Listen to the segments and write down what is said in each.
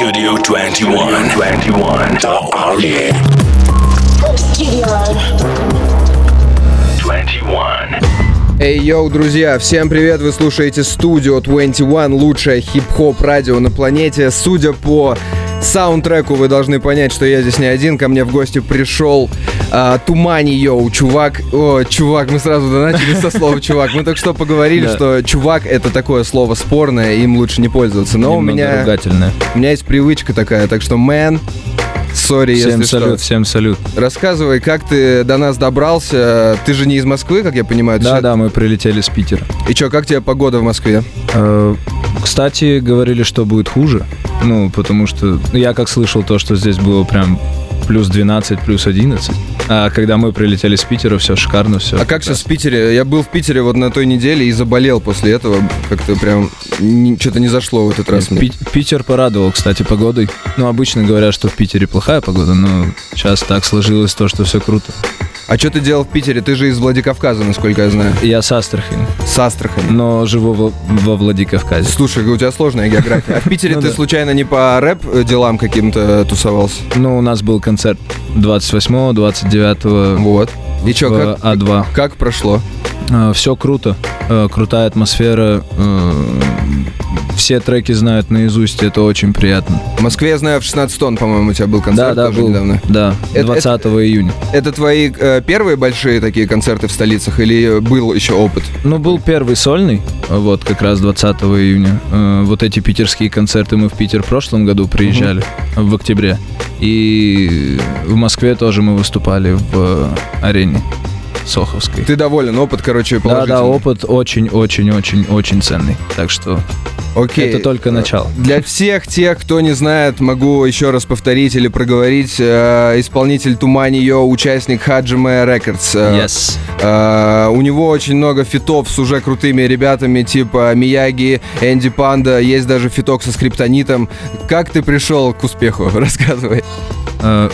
Studio 21. 21. The Army. Studio. 21. Эй, йоу, друзья, всем привет, вы слушаете Studio 21, лучшее хип-хоп радио на планете. Судя по саундтреку, вы должны понять, что я здесь не один, ко мне в гости пришел а, Тумани, йоу, чувак. О, чувак, мы сразу начали со слова чувак. Мы только что поговорили, Да. что чувак это такое слово спорное, им лучше не пользоваться. Но у меня, ругательное. у меня есть привычка такая, так что, мэн, сори, Всем если что. салют, всем салют. Рассказывай, как ты до нас добрался. Ты же не из Москвы, как я понимаю. Да, да, мы прилетели с Питера. И чё, как тебе погода в Москве? Э, Кстати, говорили, что будет хуже. Ну, потому что я как слышал то, что здесь было прям плюс 12, плюс 11. А когда мы прилетели с Питера, все шикарно, все. А как сейчас в Питере? Я был в Питере вот на той неделе и заболел после этого. Как-то прям что-то не зашло в этот раз мне. Питер порадовал, кстати, погодой. Ну, обычно говорят, что в Питере плохая погода, но сейчас так сложилось то, что все круто. А что ты делал в Питере? Ты же из Владикавказа, насколько я знаю. Я с Астрахани, С Астрахани. но живу во, во Владикавказе. Слушай, у тебя сложная география. А в Питере Ну ты случайно не по рэп делам каким-то тусовался? Ну, у нас был концерт 28 29 Вот. И в как, А2. как прошло? Все круто, Э, крутая атмосфера. Все треки знают наизусть, это очень приятно. В Москве, я знаю, в 16 тонн, по-моему, у тебя был концерт да, да, тоже был. недавно. Да, Это- 20 июня. Это твои э, первые большие такие концерты в столицах или был еще опыт? Ну, был первый сольный, вот как раз 20 июня. Э, Вот эти питерские концерты мы в Питер в прошлом году приезжали, в октябре. И в Москве тоже мы выступали в э, арене Соховской. Ты доволен, опыт, короче, Да, положительный. да, опыт очень-очень-очень-очень ценный. Так что Окей. это только начало. Для всех тех, кто не знает, могу еще раз повторить или проговорить. э, исполнитель TumaniYO, участник Hajime Records. Э, Yes. э, у него очень много фитов с уже крутыми ребятами, типа Miyagi, Andy Panda. Есть даже фиток со Скриптонитом. Как ты пришел к успеху? Рассказывай. Э,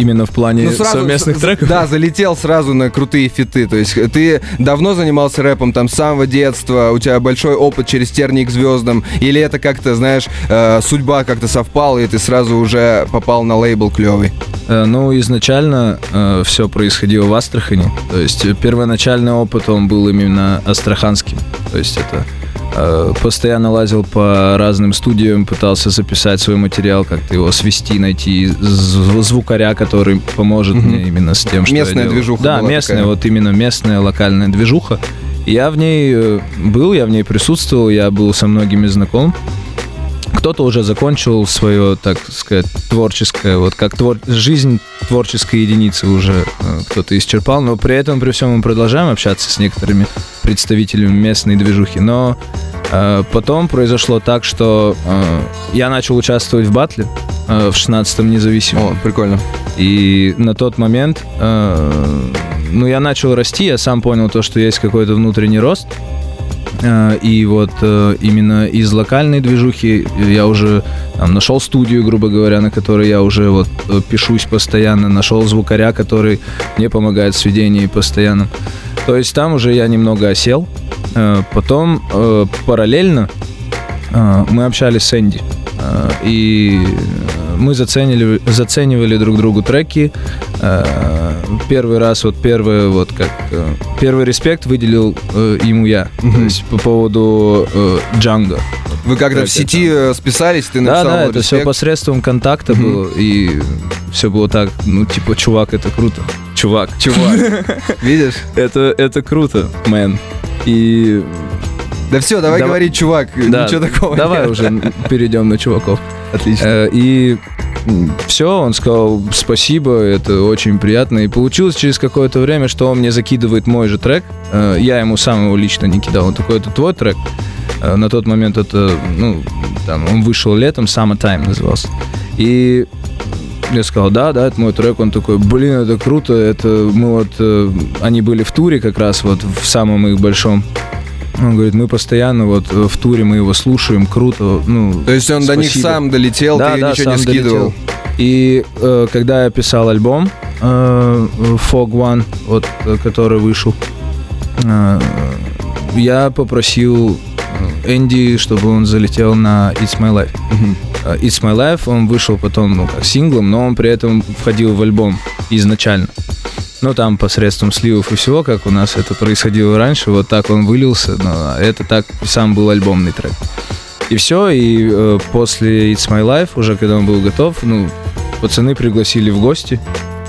Именно в плане Ну, сразу- совместных с- треков? Да, залетел сразу на крутые фиты. То есть э, ты давно занимался рэпом, там, с самого детства, у тебя большой опыт через тернии к звездам, или это как-то, знаешь, э, судьба как-то совпала, и ты сразу уже попал на лейбл клевый? Э, Ну, изначально все происходило в Астрахани. То есть э, первоначальный опыт, он был именно астраханским. То есть это э, постоянно лазил по разным студиям, пытался записать свой материал, как-то его свести, найти зв- звукаря, который поможет мне именно с тем, что я Местная делаю. движуха Да, местная, такая. вот именно местная локальная движуха. Я в ней э, был, я в ней присутствовал, я был со многими знаком. Кто-то уже закончил свое, так сказать, творческое, вот как твор... жизнь творческой единицы уже э, кто-то исчерпал, но при этом, при всем мы продолжаем общаться с некоторыми представителями местной движухи. Но э, потом произошло так, что э, я начал участвовать в батле э, в 16-м независимом. О, прикольно. И на тот момент, э, ну, я начал расти, я сам понял то, что есть какой-то внутренний рост. Э, И вот э, именно из локальной движухи я уже там, нашел студию, грубо говоря, на которой я уже вот э, пишусь постоянно, нашел звукаря, который мне помогает в сведении постоянно. То есть там уже я немного осел. Потом параллельно мы общались с Энди. И мы заценили, заценивали друг другу треки. Э, Первый раз, вот первый, вот как э, первый респект выделил э, ему я. То есть по поводу Джанго. Вы как-то в сети списались, ты Да, написал да, это все посредством контакта Мгм. было. И все было так, ну, типа, чувак, это круто. Чувак. Чувак, видишь? Это, это круто, мэн. И Да все, давай Давай- говорить, чувак, да, ничего такого давай нет. уже перейдем на чуваков. Отлично. И все, он сказал спасибо, это очень приятно. И получилось через какое-то время, что он мне закидывает мой же трек. Э, Я ему сам его лично не кидал. Он такой, это твой трек? Э, На тот момент это, ну, там, он вышел летом, Summertime назывался. И я сказал, да, да, это мой трек. Он такой, блин, это круто. Это мы вот, э, они были в туре как раз вот в самом их большом. Он говорит, мы постоянно вот э, в туре мы его слушаем, круто. Ну, То есть он до них спасибо. сам долетел, Да, ты да, ничего не скидывал. долетел. И э, когда я писал альбом э, Fog One, вот, э, который вышел, э, я попросил Энди, чтобы он залетел на It's My Life. Э, It's My Life, он вышел потом, ну, как синглом, но он при этом входил в альбом изначально. Ну, там посредством сливов и всего, как у нас это происходило раньше, вот так он вылился, но это так сам был альбомный трек. И все, и э, после It's My Life, уже когда он был готов, ну, пацаны пригласили в гости,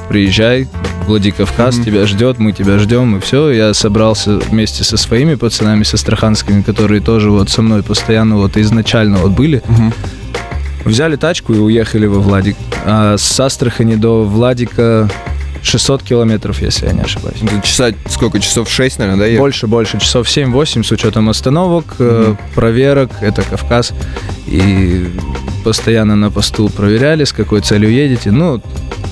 приезжай, Владикавказ mm-hmm. тебя ждет, мы тебя ждем, и все. Я собрался вместе со своими пацанами, со Астраханскими, которые тоже вот со мной постоянно вот изначально вот были. Mm-hmm. Взяли тачку и уехали во Владик. А с Астрахани до Владика 600 километров, если я не ошибаюсь. Это часа сколько? Часов 6, наверное, да? Больше, больше. Часов 7-8 с учетом остановок, mm-hmm. проверок. Это Кавказ. И постоянно на посту проверяли, с какой целью едете. Ну,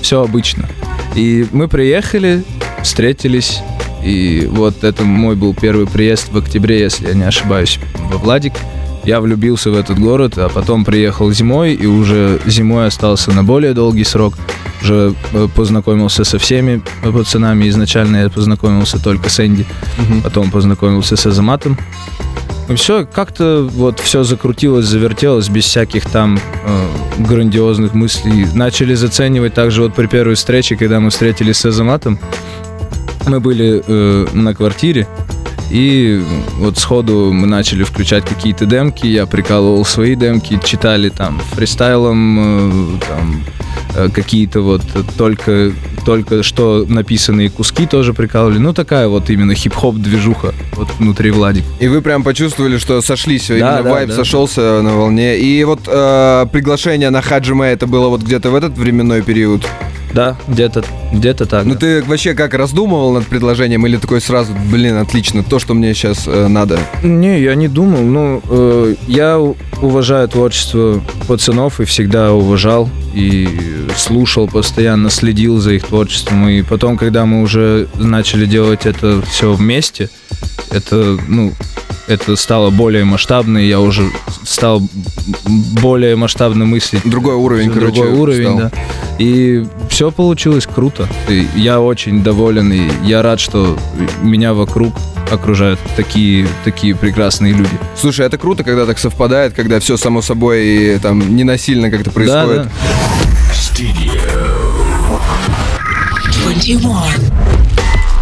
все обычно. И мы приехали, встретились. И вот это мой был первый приезд в октябре, если я не ошибаюсь, во Владик. Я влюбился в этот город, а потом приехал зимой, и уже зимой остался на более долгий срок. Уже э, познакомился со всеми пацанами. Изначально я познакомился только с Энди, угу. потом познакомился с Азаматом. И все, как-то вот все закрутилось, завертелось без всяких там э, грандиозных мыслей. Начали заценивать также вот при первой встрече, когда мы встретились с Азаматом. Мы были э, на квартире, и вот сходу мы начали включать какие-то демки, я прикалывал свои демки, читали там фристайлом, э, там какие-то вот только, только что написанные куски тоже прикалывали. Ну, такая вот именно хип-хоп движуха вот внутри Владик. И вы прям почувствовали, что сошлись, да, именно да, вайб да, сошелся да. на волне. И вот э, приглашение на Хаджиме, это было вот где-то в этот временной период? Да, где-то где так. Ну да. ты вообще как раздумывал над предложением или такой сразу, блин, отлично, то, что мне сейчас э, надо? Не, я не думал. Ну, э, я уважаю творчество пацанов и всегда уважал и слушал постоянно, следил за их творчеством. И потом, когда мы уже начали делать это все вместе, это, ну, это стало более масштабно, и я уже стал более масштабно мыслить. Другой уровень, Другой короче. уровень, стал. да. И все получилось круто. И я очень доволен, и я рад, что меня вокруг окружают такие, такие прекрасные люди. Слушай, это круто, когда так совпадает, когда все само собой и там не насильно как-то происходит. Да, да.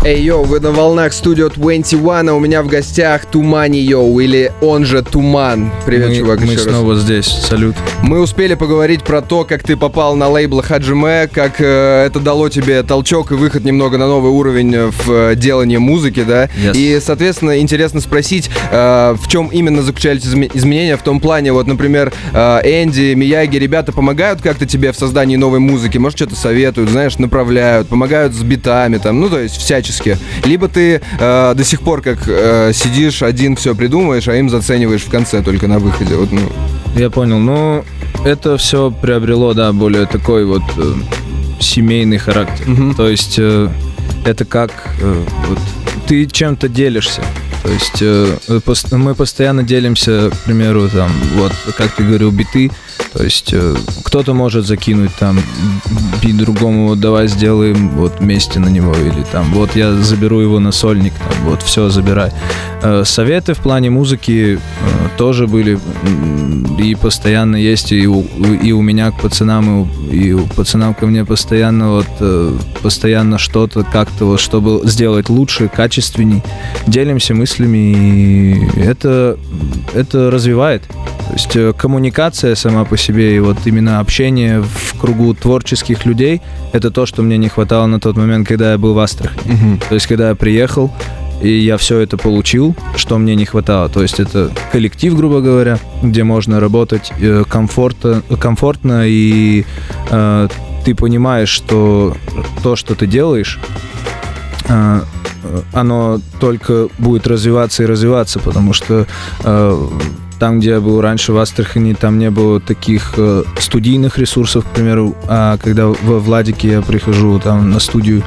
Эй, йоу, вы на волнах Studio 21, а у меня в гостях Тумани, йоу, или он же Туман. Привет, мы, чувак, Мы снова раз. здесь, салют. Мы успели поговорить про то, как ты попал на лейбл Хаджиме, как э, это дало тебе толчок и выход немного на новый уровень в э, делании музыки, да? Yes. И, соответственно, интересно спросить, э, в чем именно заключались изменения в том плане, вот, например, э, Энди, Мияги, ребята помогают как-то тебе в создании новой музыки, может, что-то советуют, знаешь, направляют, помогают с битами, там, ну, то есть всячески всячески. Либо ты э, до сих пор как э, сидишь один все придумываешь, а им зацениваешь в конце только на выходе. Вот, ну. Я понял. Ну, это все приобрело, да, более такой вот э, семейный характер. Угу. То есть э, это как э, вот, ты чем-то делишься. То есть э, мы постоянно делимся, к примеру, там, вот, как ты говорил, биты. То есть э, кто-то может закинуть там бит другому, вот давай сделаем вот вместе на него, или там вот я заберу его на сольник, там, вот все забирай. Э, советы в плане музыки э, тоже были и постоянно есть и у, и у меня к пацанам, и у, и у пацанам ко мне постоянно вот э, постоянно что-то как-то вот, чтобы сделать лучше, качественней. Делимся мыслями, и это, это развивает. То есть э, коммуникация сама по себе и вот именно общение в кругу творческих людей — это то, что мне не хватало на тот момент, когда я был в Астрахани. Угу. То есть когда я приехал, и я все это получил, что мне не хватало. То есть это коллектив, грубо говоря, где можно работать э, комфортно, комфортно и э, ты понимаешь, что то, что ты делаешь, э, оно только будет развиваться и развиваться, потому что э, там, где я был раньше в Астрахани, там не было таких э, студийных ресурсов, к примеру. А когда в Владике я прихожу там на студию,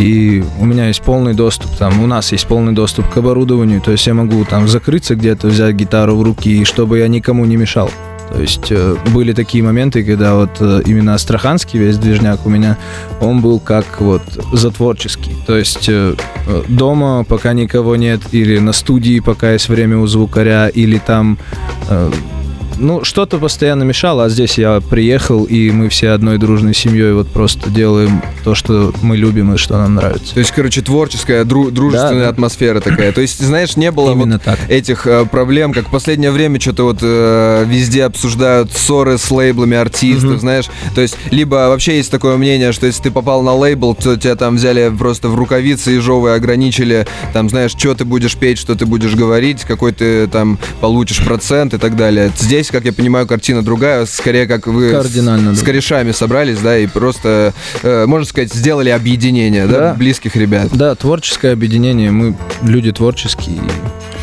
и у меня есть полный доступ, там, у нас есть полный доступ к оборудованию, то есть я могу там закрыться где-то, взять гитару в руки, чтобы я никому не мешал. То есть э, были такие моменты, когда вот э, именно астраханский весь движняк у меня, он был как вот затворческий. То есть э, дома, пока никого нет, или на студии, пока есть время у звукаря, или там ну, что-то постоянно мешало, а здесь я приехал, и мы все одной дружной семьей вот просто делаем то, что мы любим и что нам нравится. То есть, короче, творческая, дру- дружественная Да, да. атмосфера такая. То есть, знаешь, не было Именно вот так. этих э, проблем, как в последнее время что-то вот э, везде обсуждают ссоры с лейблами артистов, Мгм. знаешь. То есть, либо вообще есть такое мнение, что если ты попал на лейбл, то тебя там взяли просто в рукавицы ежовые, ограничили, там, знаешь, что ты будешь петь, что ты будешь говорить, какой ты там получишь процент и так далее. Здесь, как я понимаю, картина другая, скорее как вы с- Кардинально с, другая. корешами собрались, да, и просто, э, можно сказать, сделали объединение, да, Да. близких ребят. Да, творческое объединение, мы люди творческие,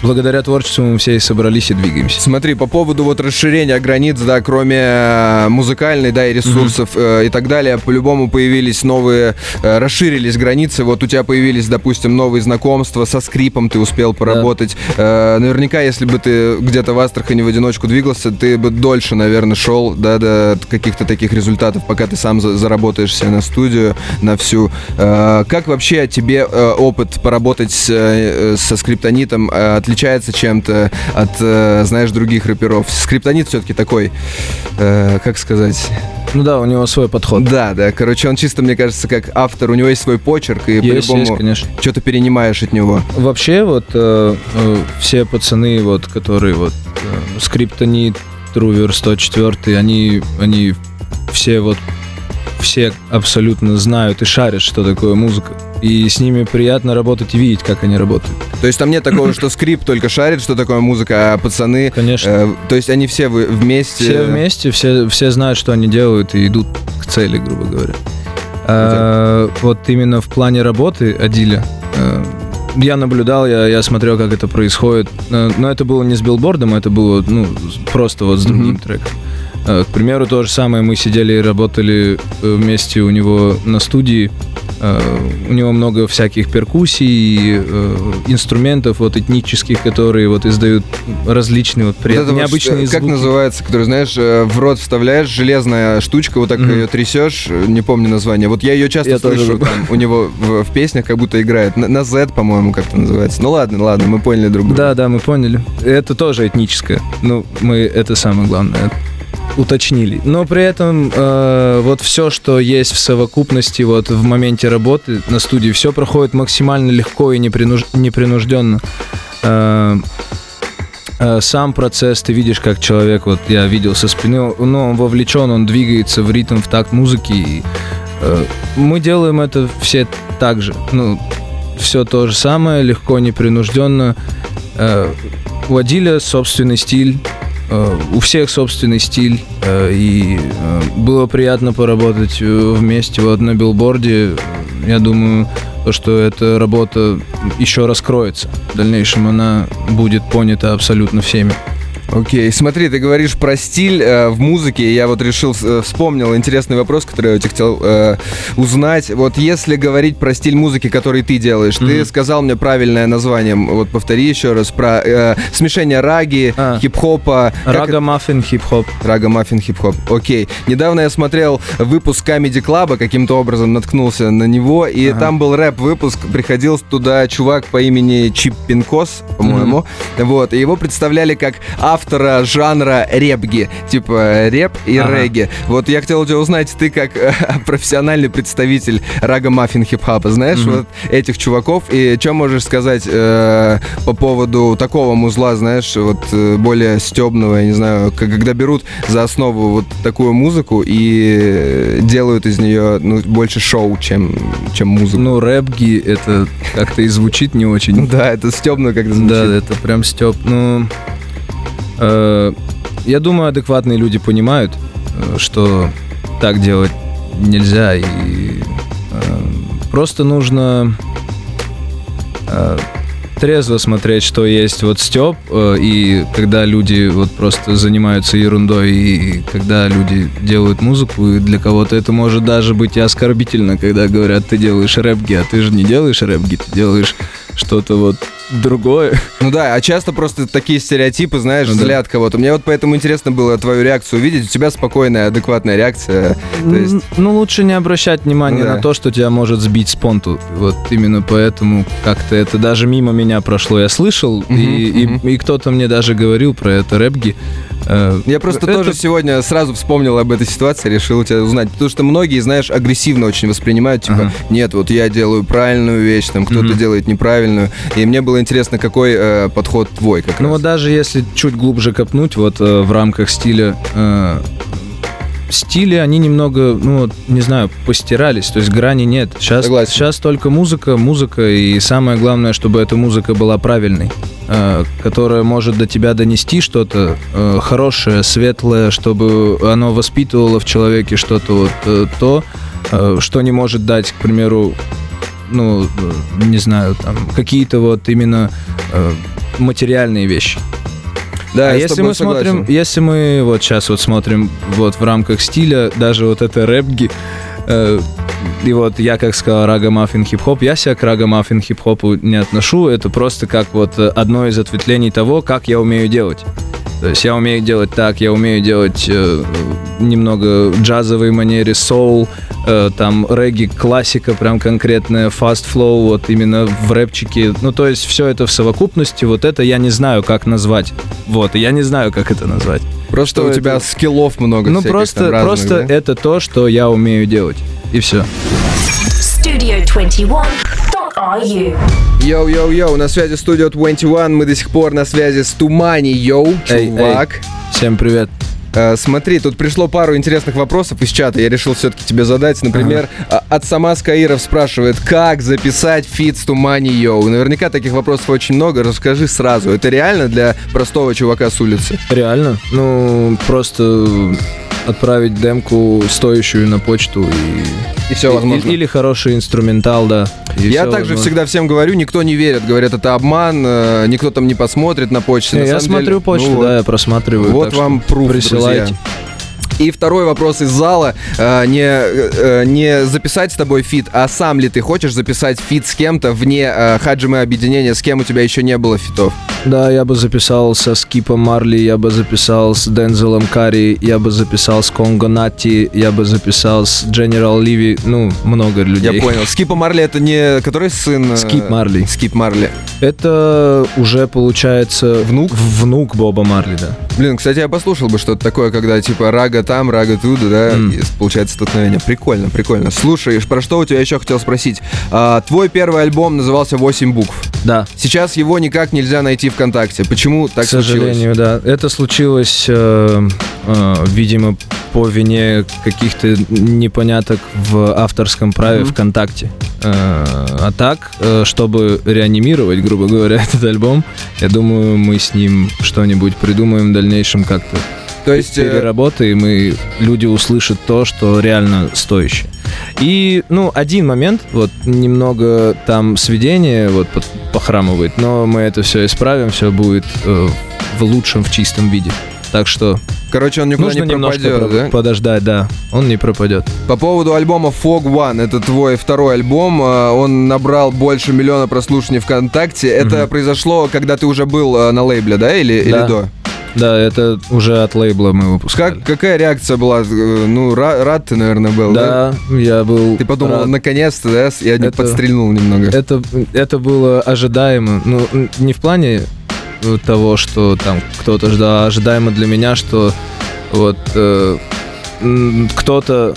благодаря творчеству мы все и собрались и двигаемся. Смотри, по поводу вот расширения границ, да, кроме э, музыкальной, да, и ресурсов э, и так далее, по-любому появились новые, э, расширились границы. Вот у тебя появились, допустим, новые знакомства со скрипом, ты успел поработать. Э, наверняка, если бы ты где-то в Астрахани в одиночку двигался, ты бы дольше, наверное, шел, да, до каких-то таких результатов, пока ты сам за- заработаешь себе на студию, на всю. Как вообще тебе опыт поработать со скриптонитом э, отличается чем-то от, э, знаешь, других рэперов? Скриптонит все-таки такой, э, как сказать... Ну да, у него свой подход. Да, да, короче, он чисто, мне кажется, как автор, у него есть свой почерк, и по-любому что-то перенимаешь от него. Вообще, вот э, э, все пацаны, вот, которые вот э, Скриптонит, Трувер 104, они, они все вот все абсолютно знают и шарят, что такое музыка. И с ними приятно работать и видеть, как они работают. То есть там нет такого, что скрип только шарит, что такое музыка, а пацаны... Конечно. э, то есть они все вы- вместе... Все вместе, все, все знают, что они делают и идут к цели, грубо говоря. А, вот именно в плане работы Адиля, э, я наблюдал, я, я смотрел, как это происходит. Э, Но это было не с билбордом, это было ну, просто вот с другим Мгм. треком. Э, К примеру, то же самое, мы сидели и работали э, вместе у него на студии. Э, У него много всяких перкуссий, э, инструментов вот этнических, которые вот издают различные вот Вот приятные, вот необычные что- как звуки. называется, который, знаешь, э, в рот вставляешь, железная штучка, вот так Мгм. ее трясешь, э, не помню название. Вот я ее часто Я слышу, там, у него в, в песнях как будто играет. На, на Z, по-моему, как-то называется. Ну ладно, ладно, мы поняли друг друга. Да, да, мы поняли. Это тоже этническое. Ну, мы это самое главное уточнили. Но при этом э, вот все, что есть в совокупности вот в моменте работы на студии, все проходит максимально легко и непринуж- непринужденно. Э, э, сам процесс, ты видишь, как человек, вот я видел со спины, ну, он вовлечен, он двигается в ритм, в такт музыки. И, э, мы делаем это все так же. Ну, все то же самое, легко, непринужденно. Э, у Адиля собственный стиль, у всех собственный стиль, э, и э, было приятно поработать э, вместе вот на билборде. Я думаю, то, что эта работа еще раскроется. В дальнейшем она будет понята абсолютно всеми. Окей, смотри, ты говоришь про стиль э, в музыке. Я вот решил, э, вспомнил интересный вопрос, который я тебя хотел э, узнать. Вот если говорить про стиль музыки, который ты делаешь, ты Мгм. сказал мне правильное название. Вот повтори еще раз про э, смешение рагги, А. хип-хопа. Раггамаффин хип-хоп. Раггамаффин хип-хоп. Окей. Недавно я смотрел выпуск Comedy Club, каким-то образом наткнулся на него, и Ага. там был рэп-выпуск. Приходил туда чувак по имени Чип Пинкос, по-моему. Вот. И его представляли как автора жанра репги. Типа рэп и Ага. регги. Вот я хотел у тебя узнать, ты как э, профессиональный представитель Рага Маффин Хип-Хопа, знаешь Мгм. вот этих чуваков? И что можешь сказать э, по поводу такого музла, знаешь, вот э, более стебного, я не знаю, когда берут за основу вот такую музыку и э, делают из нее ну, больше шоу, чем, чем музыку. Ну, рэпги, это как-то и звучит не очень. Да, это стебно как-то звучит. Да, это прям Степ. Ну, э, я думаю, адекватные люди понимают, э, что так делать нельзя, и э, просто нужно э, трезво смотреть, что есть вот Степ, э, и когда люди вот просто занимаются ерундой, и когда люди делают музыку, и для кого-то это может даже быть и оскорбительно, когда говорят, ты делаешь рэпги, а ты же не делаешь рэпги, ты делаешь что-то вот другое. Ну да, а часто просто такие стереотипы, знаешь, Ну да. взгляд кого-то. Мне вот поэтому интересно было твою реакцию увидеть. У тебя спокойная, адекватная реакция. То есть, Ну, лучше не обращать внимания Ну да. на то, что тебя может сбить с понту. Вот именно поэтому как-то это даже мимо меня прошло. Я слышал, и, и- мгм. и кто-то мне даже говорил про это рэпги. Э, я просто это- тоже сегодня сразу вспомнил об этой ситуации, решил тебя узнать. Потому что многие, знаешь, агрессивно очень воспринимают, типа, Ага. нет, вот я делаю правильную вещь, там кто-то Мгм. делает неправильную. И мне было интересно, какой э, подход твой как Ну раз. вот даже если чуть глубже копнуть, вот э, в рамках стиля, э, стили, они немного, ну, не знаю, постирались, то есть грани нет. Сейчас, Согласен. сейчас только музыка, музыка, и самое главное, чтобы эта музыка была правильной, э, которая может до тебя донести что-то э, хорошее, светлое, чтобы оно воспитывало в человеке что-то вот э, то, что не может дать, к примеру, ну, не знаю, там, какие-то вот именно материальные вещи. Да, а если мы смотрим, согласен. если мы вот сейчас вот смотрим вот в рамках стиля, даже вот это рэпги, э, и вот я как сказал рага маффин хип-хоп, я себя к рага маффин хип-хопу не отношу, это просто как вот э, одно из ответвлений того, как я умею делать. То есть я умею делать так, я умею делать э, немного джазовой манере, соул, э, там регги, классика прям конкретная, fast flow, вот именно в рэпчике. Ну, то есть все это в совокупности, вот это я не знаю, как назвать. Вот, и я не знаю, как это назвать. Просто что у тебя это? скиллов много ну, всяких просто, там разных, просто да? это то, что я умею делать. И все. Studio 21.ru. Йоу-йоу-йоу, на связи студио 21, мы до сих пор на связи с TumaniYO, Эй, чувак. Всем привет. Э, смотри, тут пришло пару интересных вопросов из чата, я решил все-таки тебе задать. Например, а, от сама Скаиров спрашивает, как записать фит с TumaniYO. Наверняка таких вопросов очень много, расскажи сразу, это реально для простого чувака с улицы? Реально? Ну, просто отправить демку стоящую на почту и... И все и- возможно. Или хороший инструментал, да. и Я также возможно. всегда всем говорю, никто не верит. Говорят, это обман, э, никто там не посмотрит на почте. Не, На я самом деле- смотрю почту, ну да, я просматриваю. Вот вам пруф, присылайте. Друзья. И второй вопрос из зала. Э, Не, э, не записать с тобой фит, а сам ли ты хочешь записать фит с кем-то вне э, Hajime объединения, с кем у тебя еще не было фитов? Да, я бы записал со Скипом Марли, я бы записал с Дензелом Карри, я бы записал с Конго Натти, я бы записал с General Levy, ну, много людей. Я понял. Скипа Марли это не который сын... э, Скип Марли. Скип Марли. Это уже получается... Внук? Внук Боба Марли, да. Блин, кстати, я послушал бы что-то такое, когда типа рага там, рага туда, да, М. и получается столкновение. Прикольно, прикольно. Слушай, про что у тебя еще хотел спросить? А, твой первый альбом назывался «8 букв». Да. Сейчас его никак нельзя найти ВКонтакте. Почему так К сожалению, да. Это случилось, э, э, видимо, по вине каких-то непоняток в авторском праве Мгм. ВКонтакте. Э, а так, э, чтобы реанимировать, грубо говоря, этот альбом, я думаю, мы с ним что-нибудь придумаем в дальнейшем как-то. То есть... э, Переработаем, и люди услышат то, что реально стоящее. И, ну, один момент, вот, немного там сведение вот похрамывает, но мы это все исправим, все будет э, в лучшем, в чистом виде. Так что Короче, он никуда нужно не пропадет, про- да? подождать, да, он не пропадет. По поводу альбома Fog One, это твой второй альбом, э, он набрал больше миллиона прослушиваний ВКонтакте. Это Мгм. произошло, когда ты уже был э, на лейбле, да, или, или Да. до? Да, это уже от лейбла мы выпускали. Как, какая реакция была? Э, Ну, ра- рад ты, наверное, был, да? Да, я был. Ты подумал, рад. наконец-то, да? Я не Это- подстрельнул немного. Это, это было ожидаемо. Ну, не в плане того, что там кто-то ждал, а ожидаемо для меня, что вот э, кто-то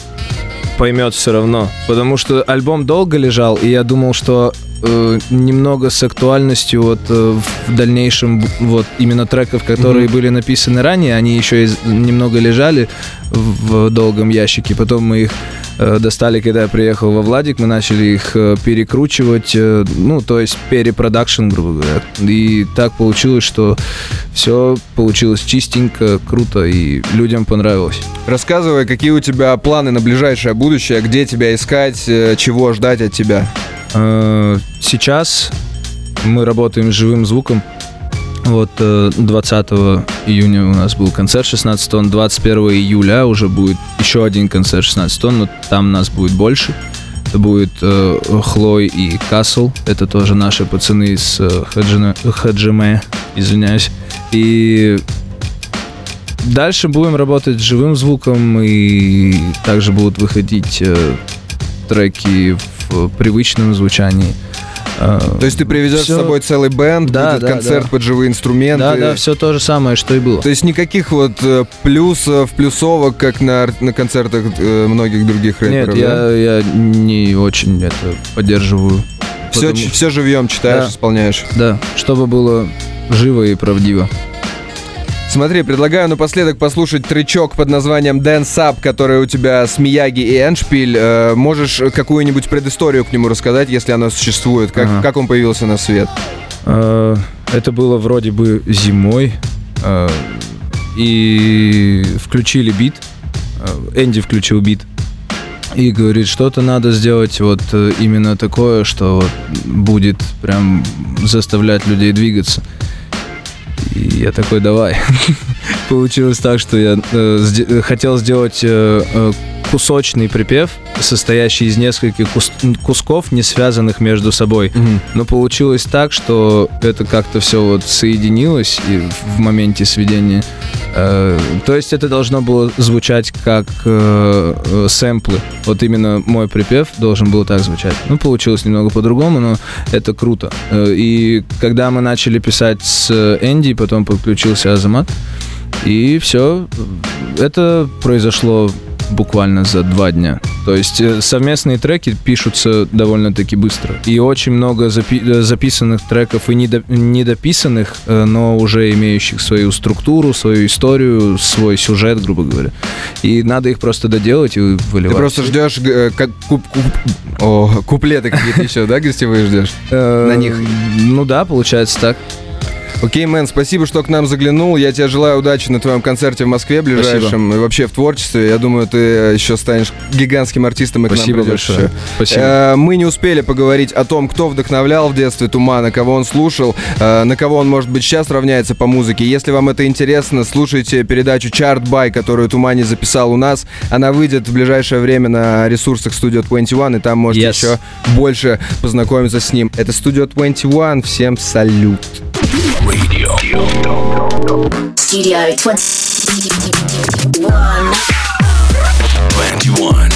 поймет все равно. Потому что альбом долго лежал, и я думал, что э, немного с актуальностью вот э, в дальнейшем вот именно треков, которые Мгм. были написаны ранее, они еще и немного лежали в, в долгом ящике. Потом мы их достали, когда я приехал во Владик, мы начали их э, перекручивать, э, ну, то есть перепродакшн, грубо говоря. И так получилось, что все получилось чистенько, круто, и людям понравилось. Рассказывай, какие у тебя планы на ближайшее будущее, где тебя искать, э, чего ждать от тебя. Э, Сейчас мы работаем с живым звуком. Вот э, 20 июня у нас был концерт 16 тонн, 21 июля уже будет еще один концерт 16 тонн, но там нас будет больше. Это будет э, Хлой и Касл. Это тоже наши пацаны из э, Хаджина- Хаджиме, извиняюсь. И дальше будем работать с живым звуком, и также будут выходить э, треки в привычном звучании. Э, То есть ты привезешь всё- с собой целый бенд, Да, будет да, концерт да. под живые инструменты. Да, да, все то же самое, что и было. То есть никаких вот э, плюсов, плюсовок, как на, на концертах э, многих других Нет, рэперов, да? я, я не очень это поддерживаю. Все, потому- все живьем читаешь, Да. исполняешь. Да, чтобы было живо и правдиво. Смотри, предлагаю напоследок послушать тречок под названием Dance Up, который у тебя с Мияги и Эншпиль. Э, можешь какую-нибудь предысторию к нему рассказать, если она существует? Как, Ага. как он появился на свет? Э, Это было вроде бы зимой. э, И включили бит. Энди включил бит. И говорит, что-то надо сделать вот именно такое, что вот будет прям заставлять людей двигаться. И я такой, давай. Получилось так, что я э, сде- э, хотел сделать э, э, кусочный припев, состоящий из нескольких кус- кусков, не связанных между собой. Но получилось так, что это как-то все вот соединилось и в моменте сведения. Э, то есть это должно было звучать как э, э, сэмплы. Вот именно мой припев должен был так звучать. Ну, получилось немного по-другому, но это круто. И когда мы начали писать с Энди, потом подключился Азамат, и все, это произошло буквально за два дня. То есть э, совместные треки пишутся довольно-таки быстро. И очень много запи- э, записанных треков и недо- недописанных, э, но уже имеющих свою структуру, свою историю, свой сюжет, грубо говоря. И надо их просто доделать и выливать. Ты просто ждешь э, как куп- куп- о, куплеты какие-то еще, да, гостевые ждешь? На них. Ну да, получается так. Окей, мэн, спасибо, что к нам заглянул. Я тебе желаю удачи на твоем концерте в Москве ближайшем и вообще в творчестве. Я думаю, ты еще станешь гигантским артистом и к Спасибо нам придешь большое. еще. Спасибо. Э, Мы не успели поговорить о том, кто вдохновлял в детстве Тумана, кого он слушал, э, на кого он, может быть, сейчас равняется по музыке. Если вам это интересно, слушайте передачу Chart By, которую Тумани записал у нас. Она выйдет в ближайшее время на ресурсах Studio 21, и там можете Yes. еще больше познакомиться с ним. Это Studio 21. Всем салют. Radio. Studio 21. 21.